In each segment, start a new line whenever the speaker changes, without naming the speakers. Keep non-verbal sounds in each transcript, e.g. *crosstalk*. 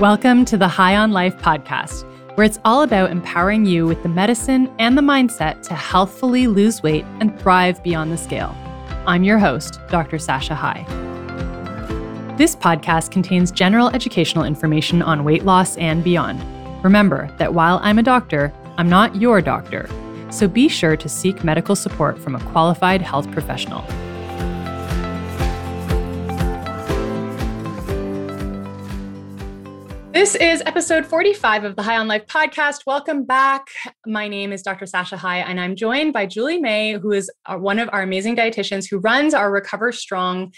Welcome to the High on Life podcast, where it's all about empowering you with the medicine and the mindset to healthfully lose weight and thrive beyond the scale. I'm your host, Dr. Sasha High. This podcast contains general educational information on weight loss and beyond. Remember that while I'm a doctor, I'm not your doctor, so be sure to seek medical support from a qualified health professional. This is episode 45 of the High on Life podcast. Welcome back. My name is Dr. Sasha High, and I'm joined by Julie Mai, who is one of our amazing dietitians who runs our Recover Strong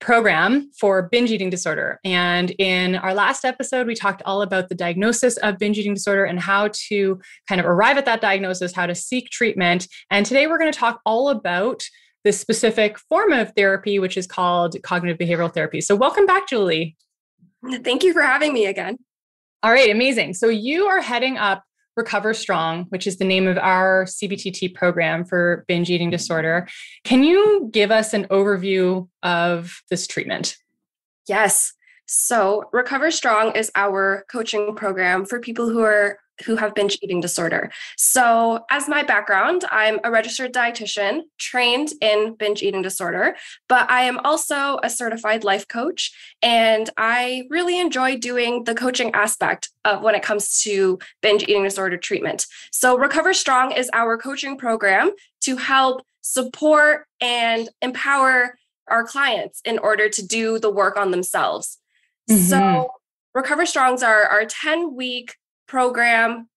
program for binge eating disorder. And in our last episode, we talked all about the diagnosis of binge eating disorder and how to kind of arrive at that diagnosis, how to seek treatment. And today we're going to talk all about this specific form of therapy, which is called cognitive behavioral therapy. So, welcome back, Julie.
Thank you for having me again.
All right, amazing. So you are heading up Recover Strong, which is the name of our CBTT program for binge eating disorder. Can you give us an overview of this treatment?
Yes. So, Recover Strong is our coaching program for people who are who have binge eating disorder. So, as my background, I'm a registered dietitian trained in binge eating disorder, but I am also a certified life coach. And I really enjoy doing the coaching aspect of when it comes to binge eating disorder treatment. So, Recover Strong is our coaching program to help support and empower our clients in order to do the work on themselves. Mm-hmm. So, Recover Strong's are our 10 week program,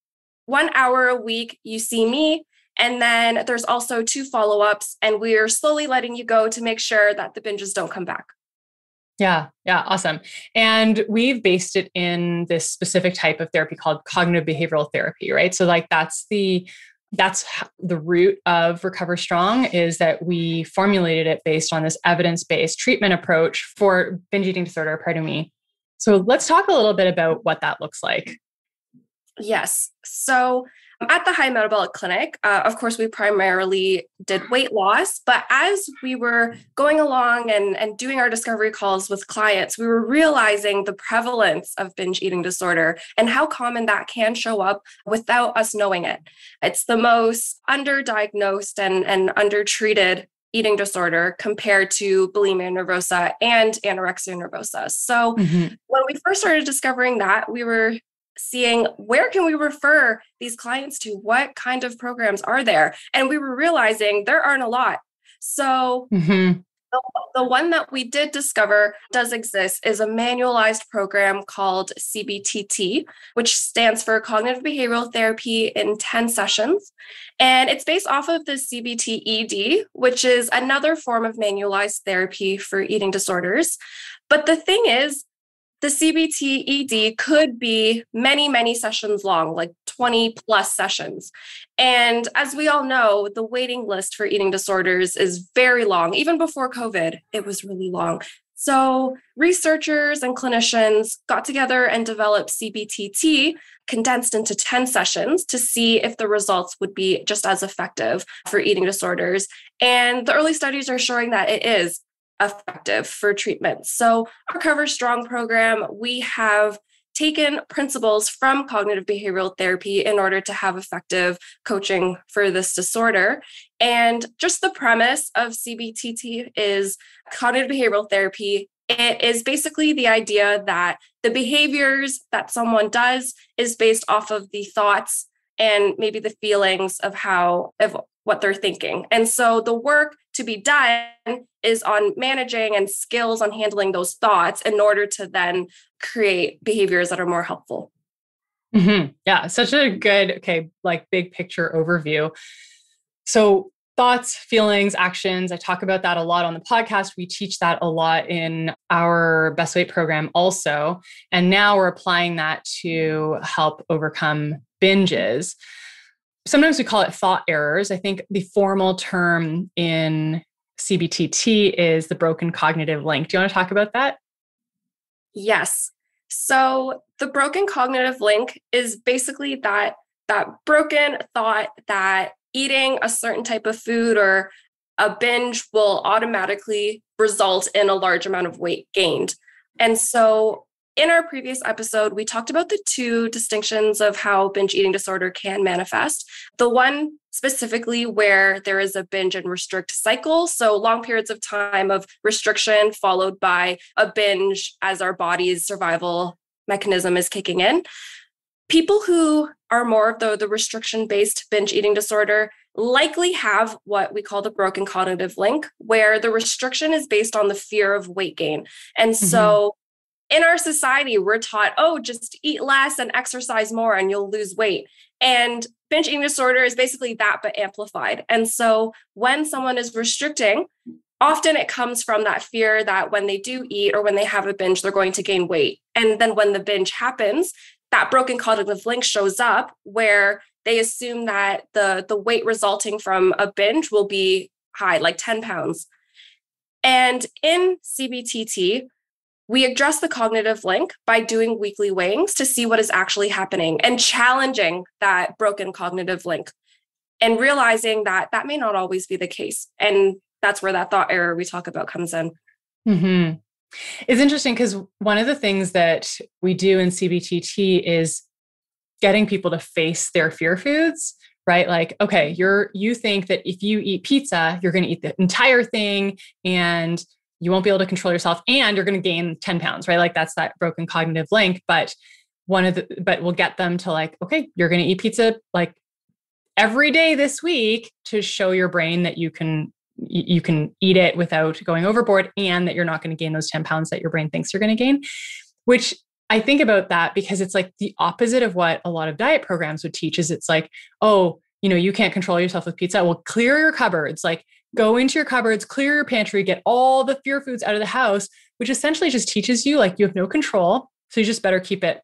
one hour a week, you see me. And then there's also two follow ups, and we're slowly letting you go to make sure that the binges don't come back.
Yeah, yeah, awesome. And we've based it in this specific type of therapy called cognitive behavioral therapy, right? So, like, that's the that's the root of recover strong is that we formulated it based on this evidence-based treatment approach for binge eating disorder pardon me so let's talk a little bit about what that looks like
Yes. So at the High Metabolic Clinic, uh, of course, we primarily did weight loss. But as we were going along and, and doing our discovery calls with clients, we were realizing the prevalence of binge eating disorder and how common that can show up without us knowing it. It's the most underdiagnosed and, and undertreated eating disorder compared to bulimia nervosa and anorexia nervosa. So mm-hmm. when we first started discovering that, we were seeing where can we refer these clients to? What kind of programs are there? And we were realizing there aren't a lot. So mm-hmm. the, the one that we did discover does exist is a manualized program called cbtt which stands for cognitive behavioral therapy in 10 sessions. And it's based off of the cbt-ed which is another form of manualized therapy for eating disorders. But the thing is the CBT ED could be many, many sessions long, like 20 plus sessions. And as we all know, the waiting list for eating disorders is very long. Even before COVID, it was really long. So, researchers and clinicians got together and developed CBTT condensed into 10 sessions to see if the results would be just as effective for eating disorders. And the early studies are showing that it is effective for treatment. So, our Cover Strong program, we have taken principles from cognitive behavioral therapy in order to have effective coaching for this disorder. And just the premise of CBTT is cognitive behavioral therapy. It is basically the idea that the behaviors that someone does is based off of the thoughts and maybe the feelings of how of what they're thinking. And so the work to be done is on managing and skills on handling those thoughts in order to then create behaviors that are more helpful.
Mm-hmm. Yeah, such a good, okay, like big picture overview. So, thoughts, feelings, actions, I talk about that a lot on the podcast. We teach that a lot in our Best Weight program also. And now we're applying that to help overcome binges sometimes we call it thought errors. I think the formal term in CBTT is the broken cognitive link. Do you want to talk about that?
Yes. So the broken cognitive link is basically that that broken thought that eating a certain type of food or a binge will automatically result in a large amount of weight gained. And so in our previous episode, we talked about the two distinctions of how binge eating disorder can manifest. The one specifically where there is a binge and restrict cycle. So, long periods of time of restriction followed by a binge as our body's survival mechanism is kicking in. People who are more of the, the restriction based binge eating disorder likely have what we call the broken cognitive link, where the restriction is based on the fear of weight gain. And mm-hmm. so in our society, we're taught, oh, just eat less and exercise more and you'll lose weight. And binge eating disorder is basically that, but amplified. And so when someone is restricting, often it comes from that fear that when they do eat or when they have a binge, they're going to gain weight. And then when the binge happens, that broken cognitive link shows up where they assume that the, the weight resulting from a binge will be high, like 10 pounds. And in CBTT, we address the cognitive link by doing weekly weighings to see what is actually happening and challenging that broken cognitive link and realizing that that may not always be the case. And that's where that thought error we talk about comes in.
Mm-hmm. It's interesting because one of the things that we do in CBTT is getting people to face their fear foods right like okay you're you think that if you eat pizza you're going to eat the entire thing and you won't be able to control yourself and you're going to gain 10 pounds, right? Like that's that broken cognitive link. But one of the, but we'll get them to like, okay, you're going to eat pizza like every day this week to show your brain that you can you can eat it without going overboard and that you're not going to gain those 10 pounds that your brain thinks you're going to gain which i think about that because it's like the opposite of what a lot of diet programs would teach is it's like oh you know you can't control yourself with pizza well clear your cupboards like go into your cupboards, clear your pantry, get all the fear foods out of the house, which essentially just teaches you like you have no control. So you just better keep it,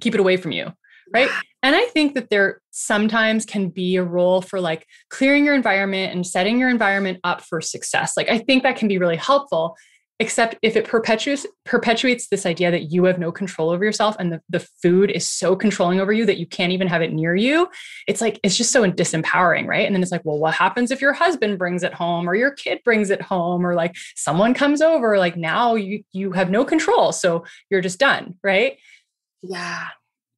keep it away from you. Right. *sighs* And I think that there sometimes can be a role for like clearing your environment and setting your environment up for success. Like I think that can be really helpful except if it perpetuates perpetuates this idea that you have no control over yourself and the, the food is so controlling over you that you can't even have it near you it's like it's just so disempowering right? And then it's like well what happens if your husband brings it home or your kid brings it home or like someone comes over like now you you have no control so you're just done right?
Yeah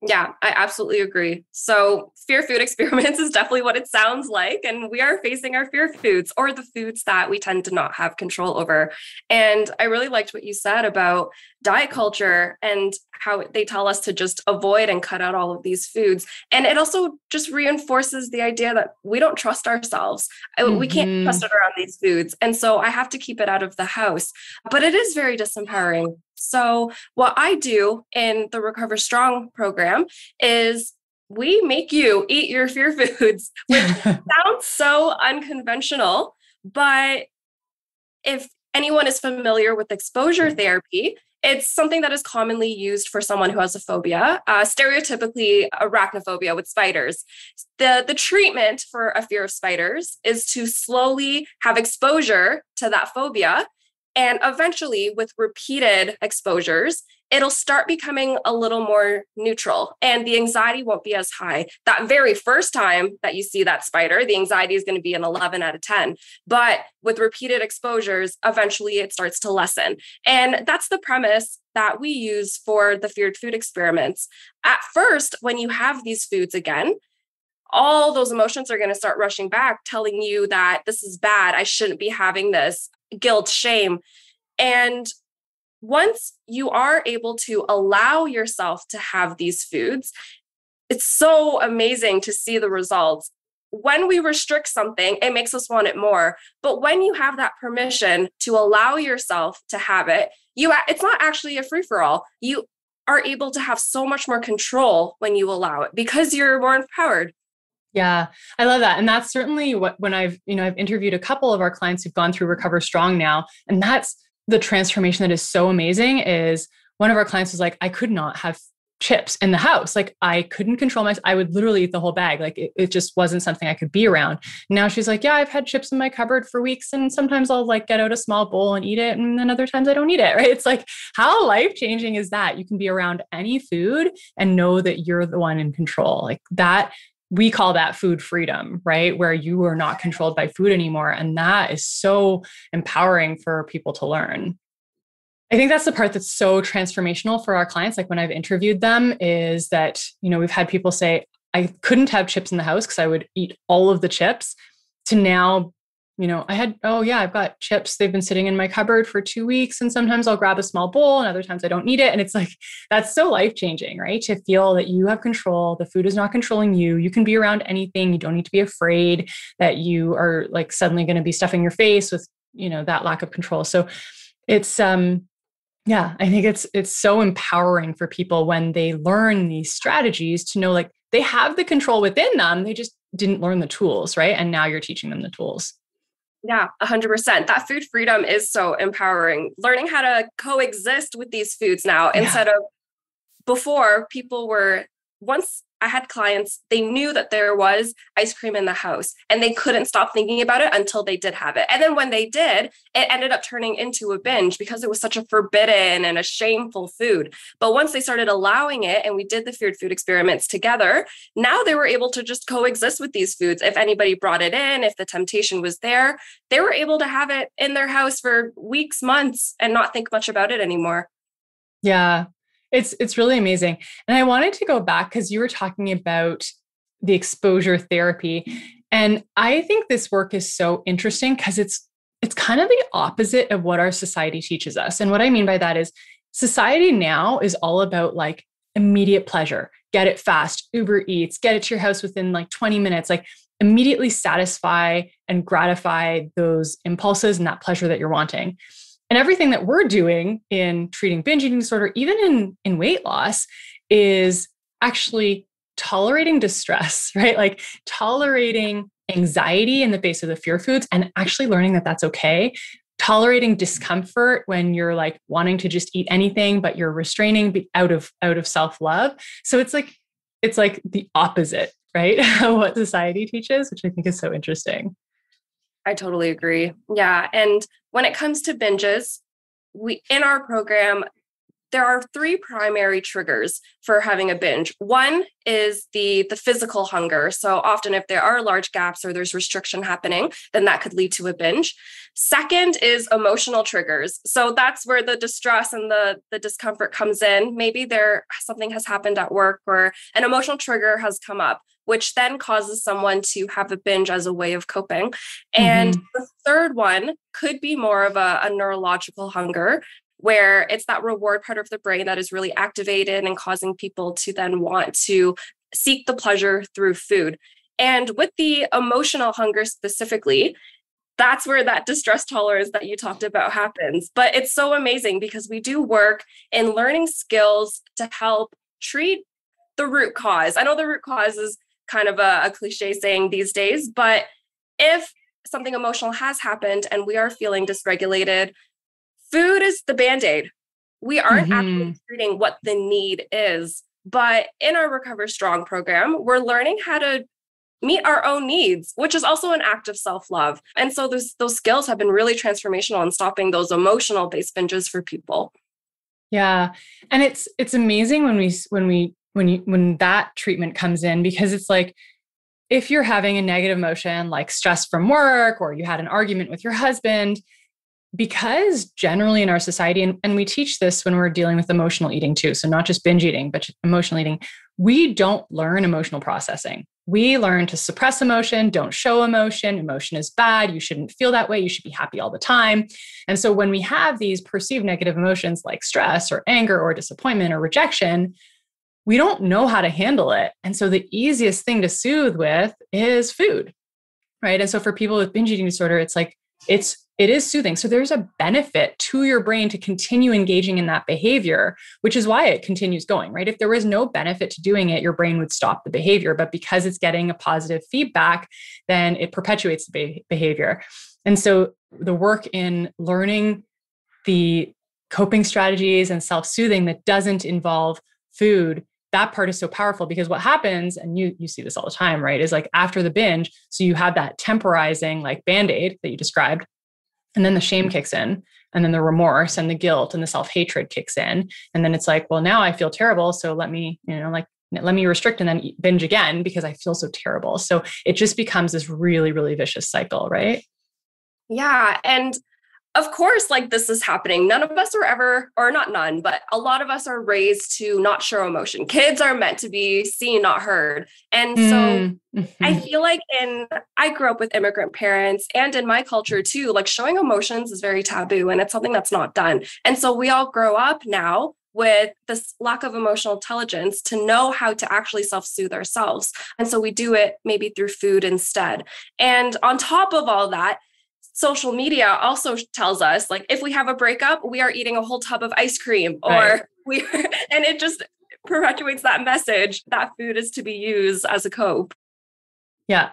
yeah, I absolutely agree. So, fear food *laughs* experiments is definitely what it sounds like. And we are facing our fear foods or the foods that we tend to not have control over. And I really liked what you said about diet culture and how they tell us to just avoid and cut out all of these foods. And it also just reinforces the idea that we don't trust ourselves. Mm-hmm. We can't trust mm-hmm. it around these foods. And so I have to keep it out of the house. But it is very disempowering so, what I do in the Recover Strong program is we make you eat your fear *laughs* foods, which *laughs* sounds so unconventional. But if anyone is familiar with exposure therapy, it's something that is commonly used for someone who has a phobia, uh, stereotypically arachnophobia with spiders. The, the treatment for a fear of spiders is to slowly have exposure to that phobia and eventually, with repeated exposures, it'll start becoming a little more neutral and the anxiety won't be as high. That very first time that you see that spider, the anxiety is going to be an 11 out of 10. But with repeated exposures, eventually it starts to lessen. And that's the premise that we use for the feared food experiments. At first, when you have these foods again, all those emotions are going to start rushing back, telling you that this is bad. I shouldn't be having this guilt, shame. And once you are able to allow yourself to have these foods, it's so amazing to see the results. When we restrict something, it makes us want it more. But when you have that permission to allow yourself to have it, you it's not actually a free for all. You are able to have so much more control when you allow it because you're more empowered.
Yeah, I love that. And that's certainly what when I've, you know, I've interviewed a couple of our clients who've gone through Recover Strong now, and that's the transformation that is so amazing is one of our clients was like, I could not have chips in the house. Like I couldn't control myself. I would literally eat the whole bag. Like it, it, just wasn't something I could be around. Now she's like, yeah, I've had chips in my cupboard for weeks and sometimes I'll like get out a small bowl and eat it. And then other times I don't eat it. *laughs* Right. It's like, how life changing is that? You can be around any food and know that you're the one in control. Like that we call that food freedom, right? Where you are not controlled by food anymore. And that is so empowering for people to learn. I think that's the part that's so transformational for our clients. Like when I've interviewed them, is that, you know, we've had people say, I couldn't have chips in the house because I would eat all of the chips, to now, you know, I had, oh yeah, I've got chips. They've been sitting in my cupboard for two weeks. And sometimes I'll grab a small bowl and other times I don't need it. And it's like, *laughs* that's so life changing, right? To feel that you have control, the food is not controlling you. You can be around anything. You don't need to be afraid that you are like suddenly going to be stuffing your face with, you know, that lack of control. So it's, um, yeah, I think it's it's so empowering for people when they learn these strategies to know like they have the control within them. They just didn't learn the tools, right? And now you're teaching them the tools.
Yeah, 100%. That food freedom is so empowering. Learning how to coexist with these foods now yeah. instead of before people were once I had clients, they knew that there was ice cream in the house and they couldn't stop thinking about it until they did have it. And then when they did, it ended up turning into a binge because it was such a forbidden and a shameful food. But once they started allowing it and we did the feared food experiments together, now they were able to just coexist with these foods. If anybody brought it in, if the temptation was there, they were able to have it in their house for weeks, months, and not think much about it anymore.
Yeah, it's it's really amazing. And I wanted to go back because you were talking about the exposure therapy. And I think this work is so interesting because it's it's kind of the opposite of what our society teaches us. And what I mean by that is society now is all about like immediate pleasure, get it fast, Uber Eats, get it to your house within like 20 minutes, like immediately satisfy and gratify those impulses and that pleasure that you're wanting. And everything that we're doing in treating binge eating disorder, even in, in weight loss, is actually tolerating distress, *laughs* right? Like tolerating anxiety in the face of the fear foods and actually learning that that's okay. Tolerating discomfort when you're like wanting to just eat anything, but you're restraining out of out of self-love. So it's like it's like the opposite, right? *laughs* what society teaches, which I think is so interesting.
I totally agree. Yeah. And when it comes to binges, we in our program, there are three primary triggers for having a binge. One is the the physical hunger. So often if there are large gaps or there's restriction happening, then that could lead to a binge. Second is emotional triggers. So that's where the distress and the the discomfort comes in. Maybe there something has happened at work or an emotional trigger has come up which then causes someone to have a binge as a way of coping. And mm-hmm. the third one could be more of a, a neurological hunger, where it's that reward part of the brain that is really activated and causing people to then want to seek the pleasure through food. And with the emotional hunger specifically, that's where that distress tolerance that you talked about happens. But it's so amazing because we do work in learning skills to help treat the root cause. I know the root cause is kind of a, a cliche saying these days, but if something emotional has happened and we are feeling dysregulated, food is the band aid. We aren't mm-hmm. actually treating what the need is. But in our Recover Strong program, we're learning how to meet our own needs, which is also an act of self-love. And so those those skills have been really transformational in stopping those emotional based binges for people.
Yeah. And it's it's amazing when we when we when you when that treatment comes in because it's like if you're having a negative emotion like stress from work or you had an argument with your husband because generally in our society and, and we teach this when we're dealing with emotional eating too so not just binge eating but emotional eating we don't learn emotional processing we learn to suppress emotion, don't show emotion. Emotion is bad. You shouldn't feel that way. You should be happy all the time. And so when we have these perceived negative emotions like stress or anger or disappointment or rejection, we don't know how to handle it. And so the easiest thing to soothe with is food. Right. And so for people with binge eating disorder, it's like it's it is soothing. So there's a benefit to your brain to continue engaging in that behavior, which is why it continues going, right? If there was no benefit to doing it, your brain would stop the behavior. But because it's getting a positive feedback, then it perpetuates the behavior. And so the work in learning the coping strategies and self soothing that doesn't involve food that part is so powerful because what happens and you you see this all the time right is like after the binge so you have that temporizing like band-aid that you described and then the shame mm-hmm. kicks in and then the remorse and the guilt and the self-hatred kicks in and then it's like well now i feel terrible so let me you know like let me restrict and then binge again because i feel so terrible. So it just becomes this really really vicious cycle right?
Yeah and of course, like this is happening. None of us are ever, or not none, but a lot of us are raised to not show emotion. Kids are meant to be seen, not heard. And so mm-hmm. I feel like in, I grew up with immigrant parents and in my culture too, like showing emotions is very taboo and it's something that's not done. And so we all grow up now with this lack of emotional intelligence to know how to actually self soothe ourselves. And so we do it maybe through food instead. And on top of all that, social media also tells us like if we have a breakup we are eating a whole tub of ice cream or right. *laughs* we and it just perpetuates that message that food is to be used as a cope.
Yeah.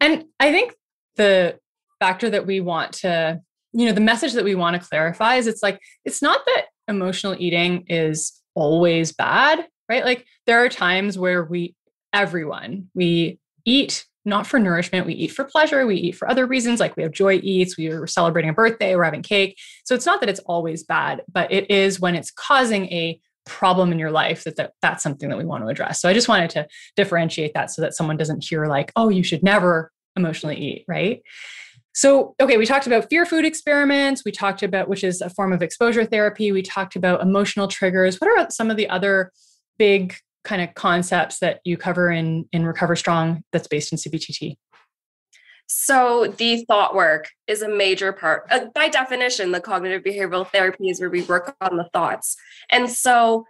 And i think the factor that we want to you know the message that we want to clarify is it's like it's not that emotional eating is always bad right? Like there are times where we everyone we eat not for nourishment. We eat for pleasure. We eat for other reasons, like we have joy eats, we are celebrating a birthday, we're having cake. So it's not that it's always bad, but it is when it's causing a problem in your life that, that that's something that we want to address. So I just wanted to differentiate that so that someone doesn't hear like, oh, you should never emotionally eat, right? So, okay, we talked about fear food experiments. We talked about, which is a form of exposure therapy. We talked about emotional triggers. What are some of the other big kind of concepts that you cover in in Recover Strong that's based in CBTT?
So the thought work is a major part. Uh, by definition, the cognitive behavioral therapy is where we work on the thoughts. And so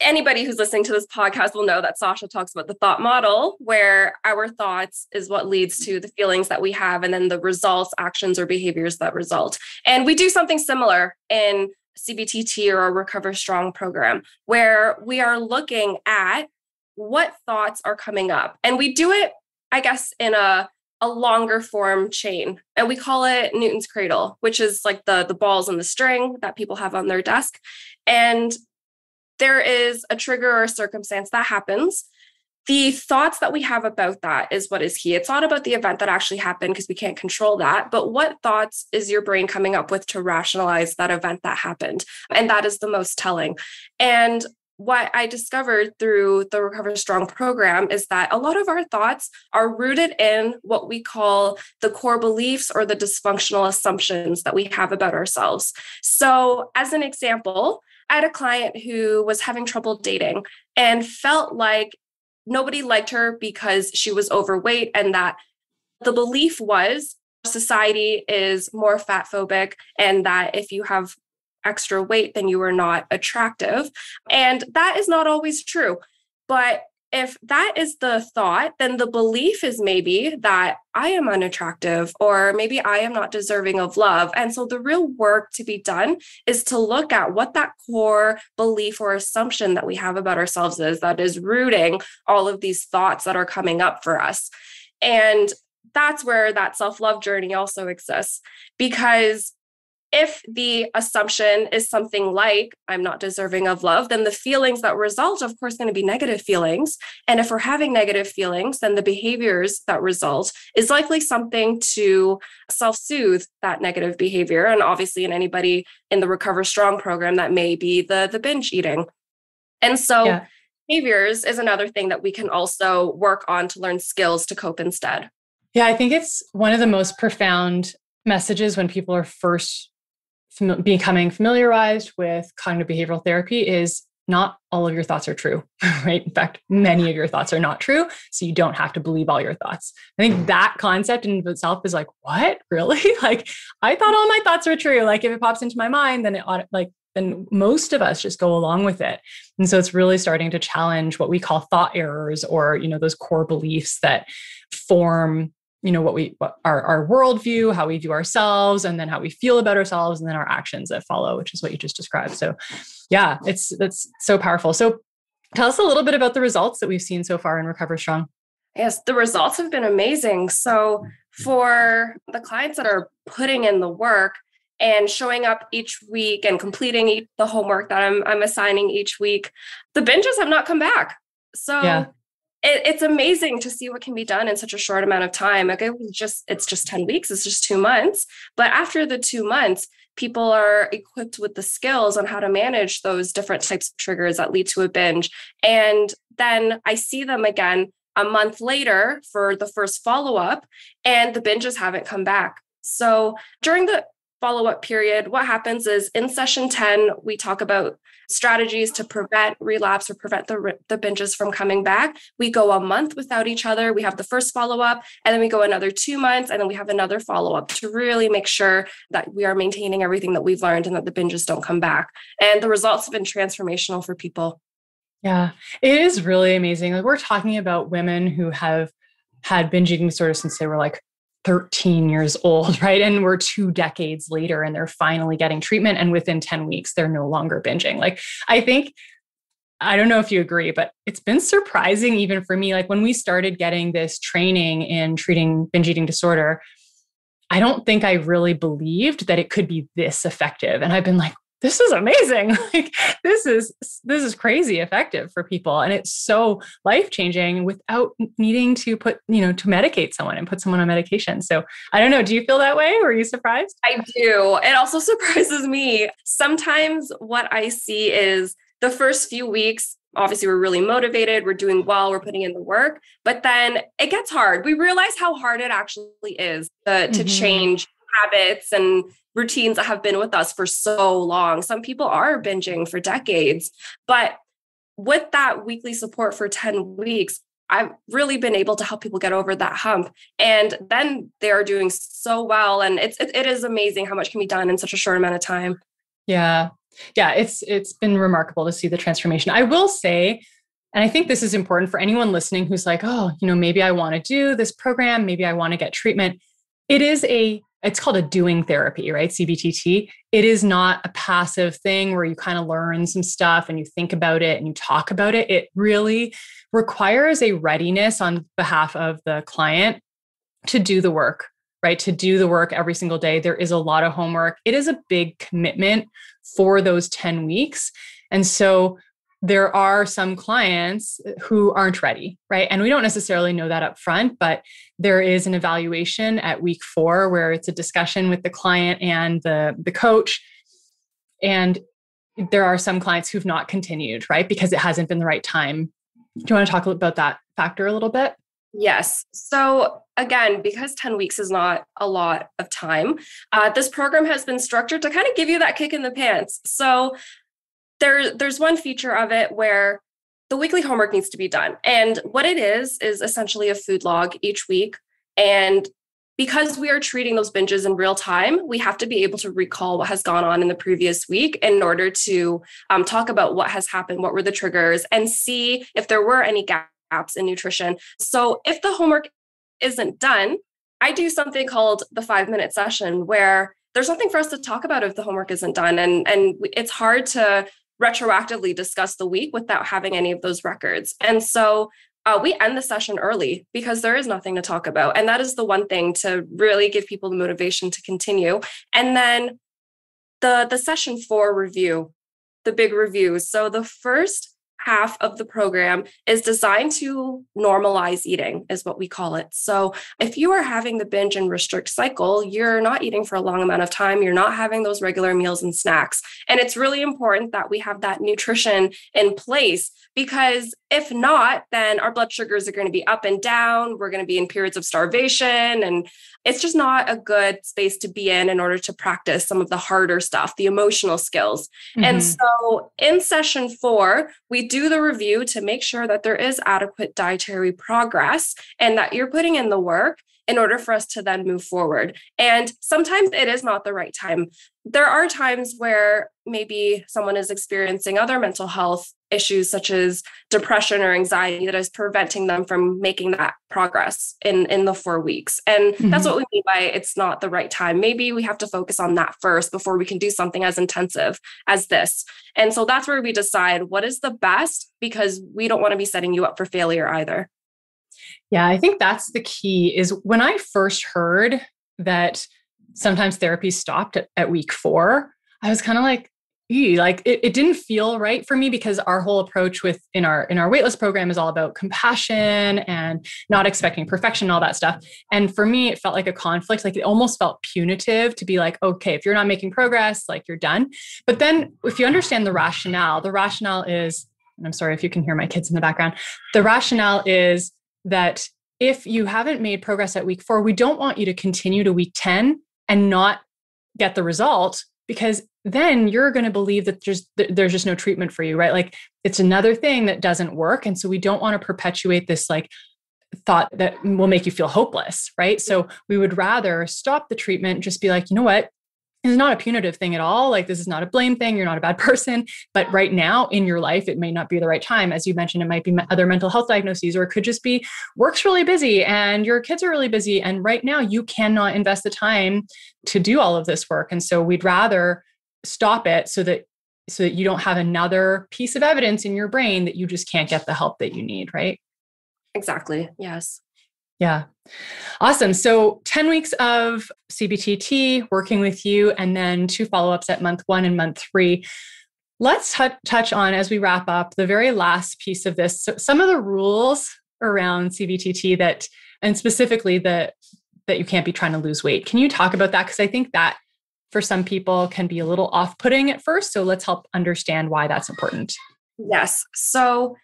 anybody who's listening to this podcast will know that Sasha talks about the thought model, where our thoughts is what leads to the feelings that we have, and then the results, actions, or behaviors that result. And we do something similar in CBTT or Recover Strong program, where we are looking at what thoughts are coming up. And we do it, I guess, in a a longer form chain and we call it newton's cradle which is like the the balls and the string that people have on their desk and there is a trigger or circumstance that happens the thoughts that we have about that is what is key. It's not about the event that actually happened because we can't control that, but what thoughts is your brain coming up with to rationalize that event that happened? And that is the most telling. And what I discovered through the Recover Strong program is that a lot of our thoughts are rooted in what we call the core beliefs or the dysfunctional assumptions that we have about ourselves. So, as an example, I had a client who was having trouble dating and felt like nobody liked her because she was overweight and that the belief was society is more fat phobic and that if you have extra weight then you are not attractive. And that is not always true but if that is the thought, then the belief is maybe that I am unattractive or maybe I am not deserving of love. And so the real work to be done is to look at what that core belief or assumption that we have about ourselves is that is rooting all of these thoughts that are coming up for us. And that's where that self love journey also exists because if the assumption is something like i'm not deserving of love then the feelings that result of course going to be negative feelings. And if we're having negative feelings then the behaviors that result is likely something to self-soothe that negative behavior. And obviously in anybody in the recover strong program that may be the the binge eating. And so yeah. behaviors is another thing that we can also work on to learn skills to cope instead.
Yeah i think it's one of the most profound messages when people are first fam- becoming familiarized with cognitive behavioral therapy is not all of your thoughts are true, *laughs* right? In fact, many of your thoughts are not true. So you don't have to believe all your thoughts. I think that concept in itself is like, what? *laughs* Really? *laughs* like, I thought all my thoughts were true. Like, if it pops into my mind, then it ought, like, then most of us just go along with it. And so it's really starting to challenge what we call thought errors or, you know, those core beliefs that form you know what we what our, our worldview how we view ourselves and then how we feel about ourselves and then our actions that follow which is what you just described. So yeah it's that's so powerful. So tell us a little bit about the results that we've seen so far in recover strong.
Yes the results have been amazing. So for the clients that are putting in the work and showing up each week and completing the homework that I'm, I'm assigning each week the binges have not come back. So yeah it, it's amazing to see what can be done in such a short amount of time. Like it was just, it's just 10 weeks, it's just two months. But after the two months, people are equipped with the skills on how to manage those different types of triggers that lead to a binge. And then I see them again a month later for the first follow up, and the binges haven't come back. So during the follow up period, what happens is in session 10, we talk about strategies to prevent relapse or prevent the, the binges from coming back. We go a month without each other. We have the first follow up, and then we go another two months, and then we have another follow up to really make sure that we are maintaining everything that we've learned and that the binges don't come back. And the results have been transformational for people.
Yeah, it is really amazing. Like we're talking about women who have had binge eating disorder since they were like 13 years old, *laughs* right? And we're two decades later and they're finally getting treatment. And within 10 weeks, they're no longer binging. Like, I think, I don't know if you agree, but it's been surprising even for me. Like, when we started getting this training in treating binge eating disorder, I don't think I really believed that it could be this effective. And I've been like, this is amazing. *laughs* Like this is this is crazy effective for people and it's so life changing without needing to put you know to medicate someone and put someone on medication. So i don't know do you feel that way? Were you surprised?
I do. It also *laughs* surprises me. Sometimes what i see is the first few weeks obviously we're really motivated we're doing well we're putting in the work but then it gets hard. We realize how hard it actually is to, to mm-hmm. change habits and routines that have been with us for so long. Some people are binging for decades, but with that weekly support for 10 weeks, I've really been able to help people get over that hump. And then they're doing so well. And it's, it, it is amazing how much can be done in such a short amount of time.
Yeah. Yeah. It's, it's been remarkable to see the transformation. I will say, and I think this is important for anyone listening who's like, oh, you know, maybe I want to do this program, maybe I want to get treatment. It is a it's called a doing therapy, right? CBTT. It is not a passive thing where you kind of learn some stuff and you think about it and you talk about it. It really requires a readiness on behalf of the client to do the work, right? To do the work every single day. There is a lot of homework. It is a big commitment for those 10 weeks. And so there are some clients who aren't ready, right? And we don't necessarily know that up front, but there is an evaluation at week four where it's a discussion with the client and the, the coach. And there are some clients who've not continued, right? Because it hasn't been the right time. Do you want to talk about that factor a little bit?
Yes. So, again, because 10 weeks is not a lot of time, uh, this program has been structured to kind of give you that kick in the pants. So, there there's one feature of it where the weekly homework needs to be done. And what it is is essentially a food log each week and because we are treating those binges in real time, we have to be able to recall what has gone on in the previous week in order to um, talk about what has happened, what were the triggers, and see if there were any gaps in nutrition. So, if the homework isn't done, I do something called the five minute session where there's nothing for us to talk about if the homework isn't done. And, and it's hard to retroactively discuss the week without having any of those records. And so uh, we end the session early because there is nothing to talk about. And that is the one thing to really give people the motivation to continue. And then the, the session four review, the big reviews. So the first half of the program is designed to normalize eating, is what we call it. So, if you are having the binge and restrict cycle, you're not eating for a long amount of time, you're not having those regular meals and snacks. And it's really important that we have that nutrition in place because if not, then our blood sugars are going to be up and down. We're going to be in periods of starvation. And it's just not a good space to be in in order to practice some of the harder stuff, the emotional skills. Mm-hmm. And so in session four, we do the review to make sure that there is adequate dietary progress and that you're putting in the work in order for us to then move forward. And sometimes it is not the right time. There are times where maybe someone is experiencing other mental health issues such as depression or anxiety that is preventing them from making that progress in in the 4 weeks. And mm-hmm. that's what we mean by it's not the right time. Maybe we have to focus on that first before we can do something as intensive as this. And so that's where we decide what is the best because we don't want to be setting you up for failure either.
Yeah, I think that's the key is when I first heard that sometimes therapy stopped at, at week four, I was kind of like, like it, it didn't feel right for me because our whole approach with in our in our waitlist program is all about compassion and not expecting perfection and all that stuff. And for me it felt like a conflict like it almost felt punitive to be like okay if you're not making progress like you're done. But then if you understand the rationale the rationale is and i'm sorry if you can hear my kids in the background the rationale is that if you haven't made progress at week four, we don't want you to continue to week 10 and not get the result because then you're going to believe that there's there's just no treatment for you right? Like it's another thing that doesn't work and so we don't want to perpetuate this like thought that will make you feel hopeless right? So we would rather stop the treatment just be like you know what it's not a punitive thing at all. Like, this is not a blame thing. You're not a bad *laughs* person. But right now in your life, it may not be the right time. As you mentioned, it might be other mental health diagnoses, or it could just be work's really busy and your kids are really busy. And right now, you cannot invest the time to do all of this work. And so we'd rather stop it so that so that you don't have another piece of evidence in your brain that you just can't get the help that you need right
exactly yes
yeah. Awesome. So 10 weeks of CBTT working with you, and then two follow ups at month one and month three. Let's t- touch on, as we wrap up, the very last piece of this. So some of the rules around CBTT that, and specifically the, that you can't be trying to lose weight. Can you talk about that? Because I think that for some people can be a little off putting at first. So let's help understand why that's important.
Yes. So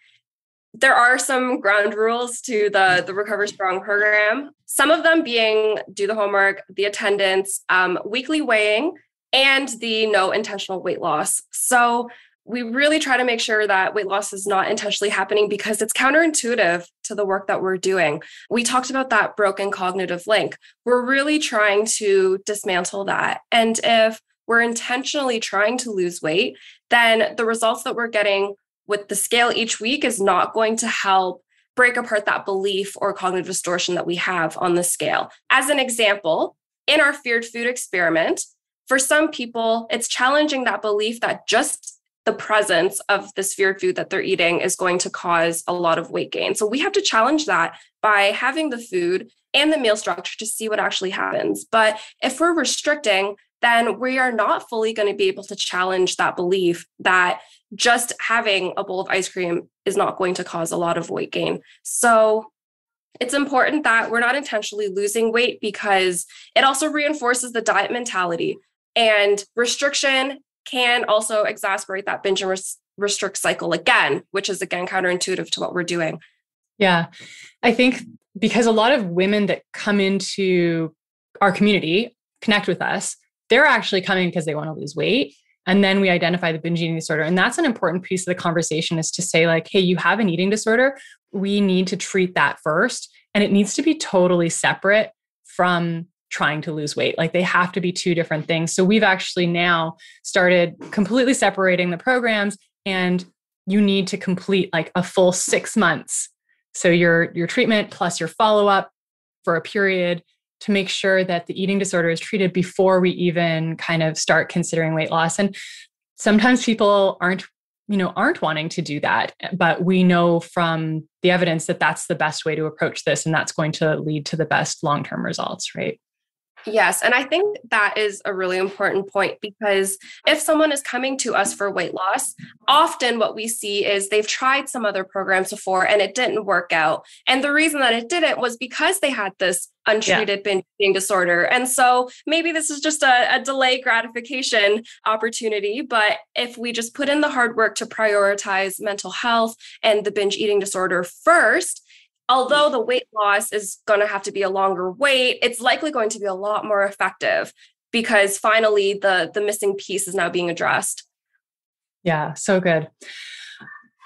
there are some ground rules to the the recover strong program some of them being do the homework the attendance um, weekly weighing and the no intentional weight loss so we really try to make sure that weight loss is not intentionally happening because it's counterintuitive to the work that we're doing. We talked about that broken cognitive link. We're really trying to dismantle that. And if we're intentionally trying to lose weight, then the results that we're getting with the scale each week is not going to help break apart that belief or cognitive distortion that we have on the scale. As an example, in our feared food experiment, for some people, it's challenging that belief that just the presence of this feared food that they're eating is going to cause a lot of weight gain. So we have to challenge that by having the food and the meal structure to see what actually happens. But if we're restricting, then we are not fully going to be able to challenge that belief that just having a bowl of ice cream is not going to cause a lot of weight gain. So it's important that we're not intentionally losing weight because it also reinforces the diet mentality. And restriction can also exacerbate that binge and res- restrict cycle again, which is again counterintuitive to what we're doing.
Yeah. I think because a lot of women that come into our community connect with us, they're actually coming because they want to lose weight. And then we identify the binge eating disorder. And that's an important piece of the conversation is to say like hey you have an eating disorder. We need to treat that first. And it needs to be totally separate from trying to lose weight. Like they have to be two different things. So we've actually now started completely separating the programs and you need to complete like a full 6 months. So your your treatment plus your follow up for a period to make sure that the eating disorder is treated before we even kind of start considering weight loss. And sometimes people aren't you know aren't wanting to do that but we know from the evidence that that's the best way to approach this and that's going to lead to the best long-term results right
Yes. And I think that is a really important point because if someone is coming to us for weight loss, often what we see is they've tried some other programs before and it didn't work out. And the reason that it didn't was because they had this untreated yeah. binge eating disorder. And so maybe this is just a, a delay gratification opportunity. But if we just put in the hard work to prioritize mental health and the binge eating disorder first, although the weight loss is going to have to be a longer wait, it's likely going to be a lot more effective because finally the the missing piece is now being addressed.
Yeah, so good.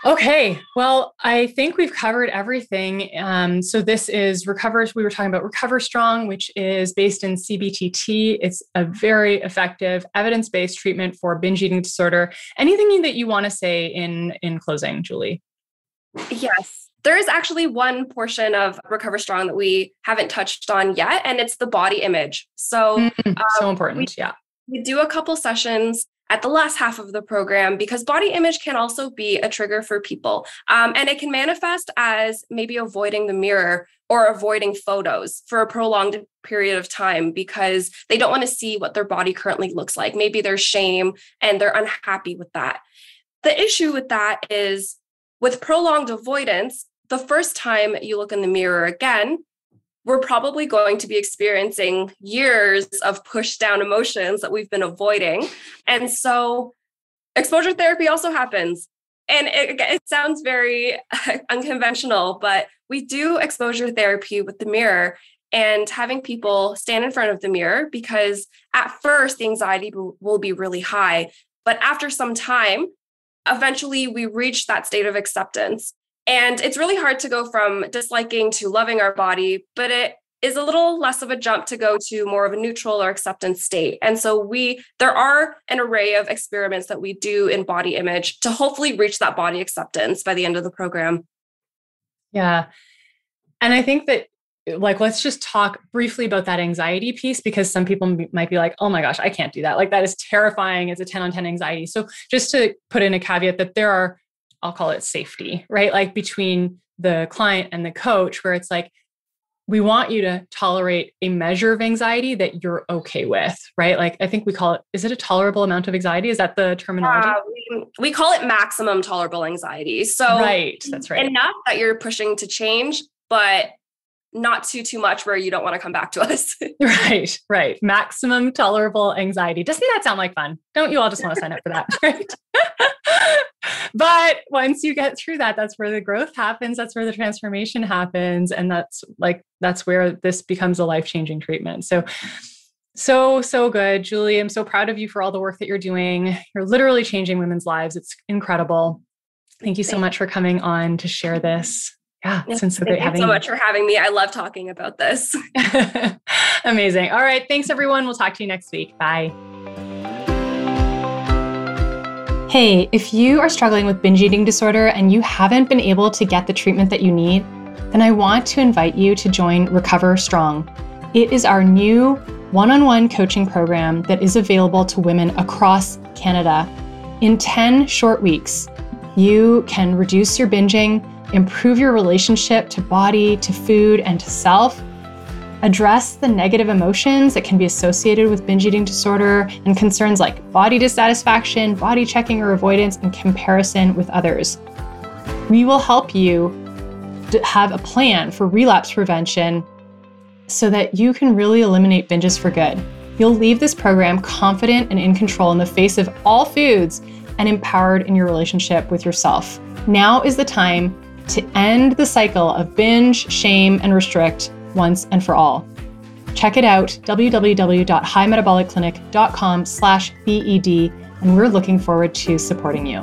Okay, well, I think we've covered everything. Um, so this is Recover. We were talking about Recover Strong, which is based in CBTT. It's a very effective, evidence-based treatment for binge eating disorder. Anything that you want to say in in closing, Julie?
Yes. There is actually one portion of Recover Strong that we haven't touched on yet, and it's the body image. So,
mm, um, so important. We, yeah.
We do a couple sessions at the last half of the program because body image can also be a trigger for people. Um, and it can manifest as maybe avoiding the mirror or avoiding photos for a prolonged period of time because they don't want to see what their body currently looks like. Maybe there's shame and they're unhappy with that. The issue with that is with prolonged avoidance, the first time you look in the mirror again, we're probably going to be experiencing years of push down emotions that we've been avoiding. And so exposure therapy also happens. And it, it sounds very *laughs* unconventional, but we do exposure therapy with the mirror. and having people stand in front of the mirror because at first the anxiety will be really high. But after some time, eventually we reach that state of acceptance. And it's really hard to go from disliking to loving our body, but it is a little less of a jump to go to more of a neutral or acceptance state. And so we there are an array of experiments that we do in body image to hopefully reach that body acceptance by the end of the program.
Yeah. And I think that like let's just talk briefly about that anxiety piece because some people might be like oh my gosh i can't do that like that is terrifying it's a 10 on 10 anxiety so just to put in a caveat that there are i'll call it safety right like between the client and the coach where it's like we want you to tolerate a measure of anxiety that you're okay with, right? Like I think we call it, is it a tolerable amount of anxiety? Is that the terminology? Uh,
we, we, call it maximum tolerable anxiety. So
right, that's right.
Enough that you're pushing to change, but not too too much where you don't want to come back to us. *laughs*
right, right. Maximum tolerable anxiety. Doesn't that sound like fun? Don't you all just want to sign up for that? *laughs* Right. *laughs* but once you get through that, that's where the growth happens. That's where the transformation happens. And that's like, that's where this becomes a life changing treatment. So, so, so good. Julie, I'm so proud of you for all the work that you're doing. You're literally changing women's lives. It's incredible. Thank you so much for coming on to share this. Yeah, it's been so great
having
you.
so much for having me. I love talking about this. *laughs* *laughs*
Amazing. All right. Thanks, everyone. We'll talk to you next week. Bye. Hey, if you are struggling with binge eating disorder and you haven't been able to get the treatment that you need, then I want to invite you to join Recover Strong. It is our new one on one coaching program that is available to women across Canada. In 10 short weeks, you can reduce your binging, improve your relationship to body, to food, and to self address the negative emotions that can be associated with binge eating disorder and concerns like body dissatisfaction, body checking or avoidance, and comparison with others. We will help you have a plan for relapse prevention so that you can really eliminate binges for good. You'll leave this program confident and in control in the face of all foods and empowered in your relationship with yourself. Now is the time to end the cycle of binge, shame, and restrict once and for all. Check it out, www.high metabolicclinic.com slash BED, and we're looking forward to supporting you.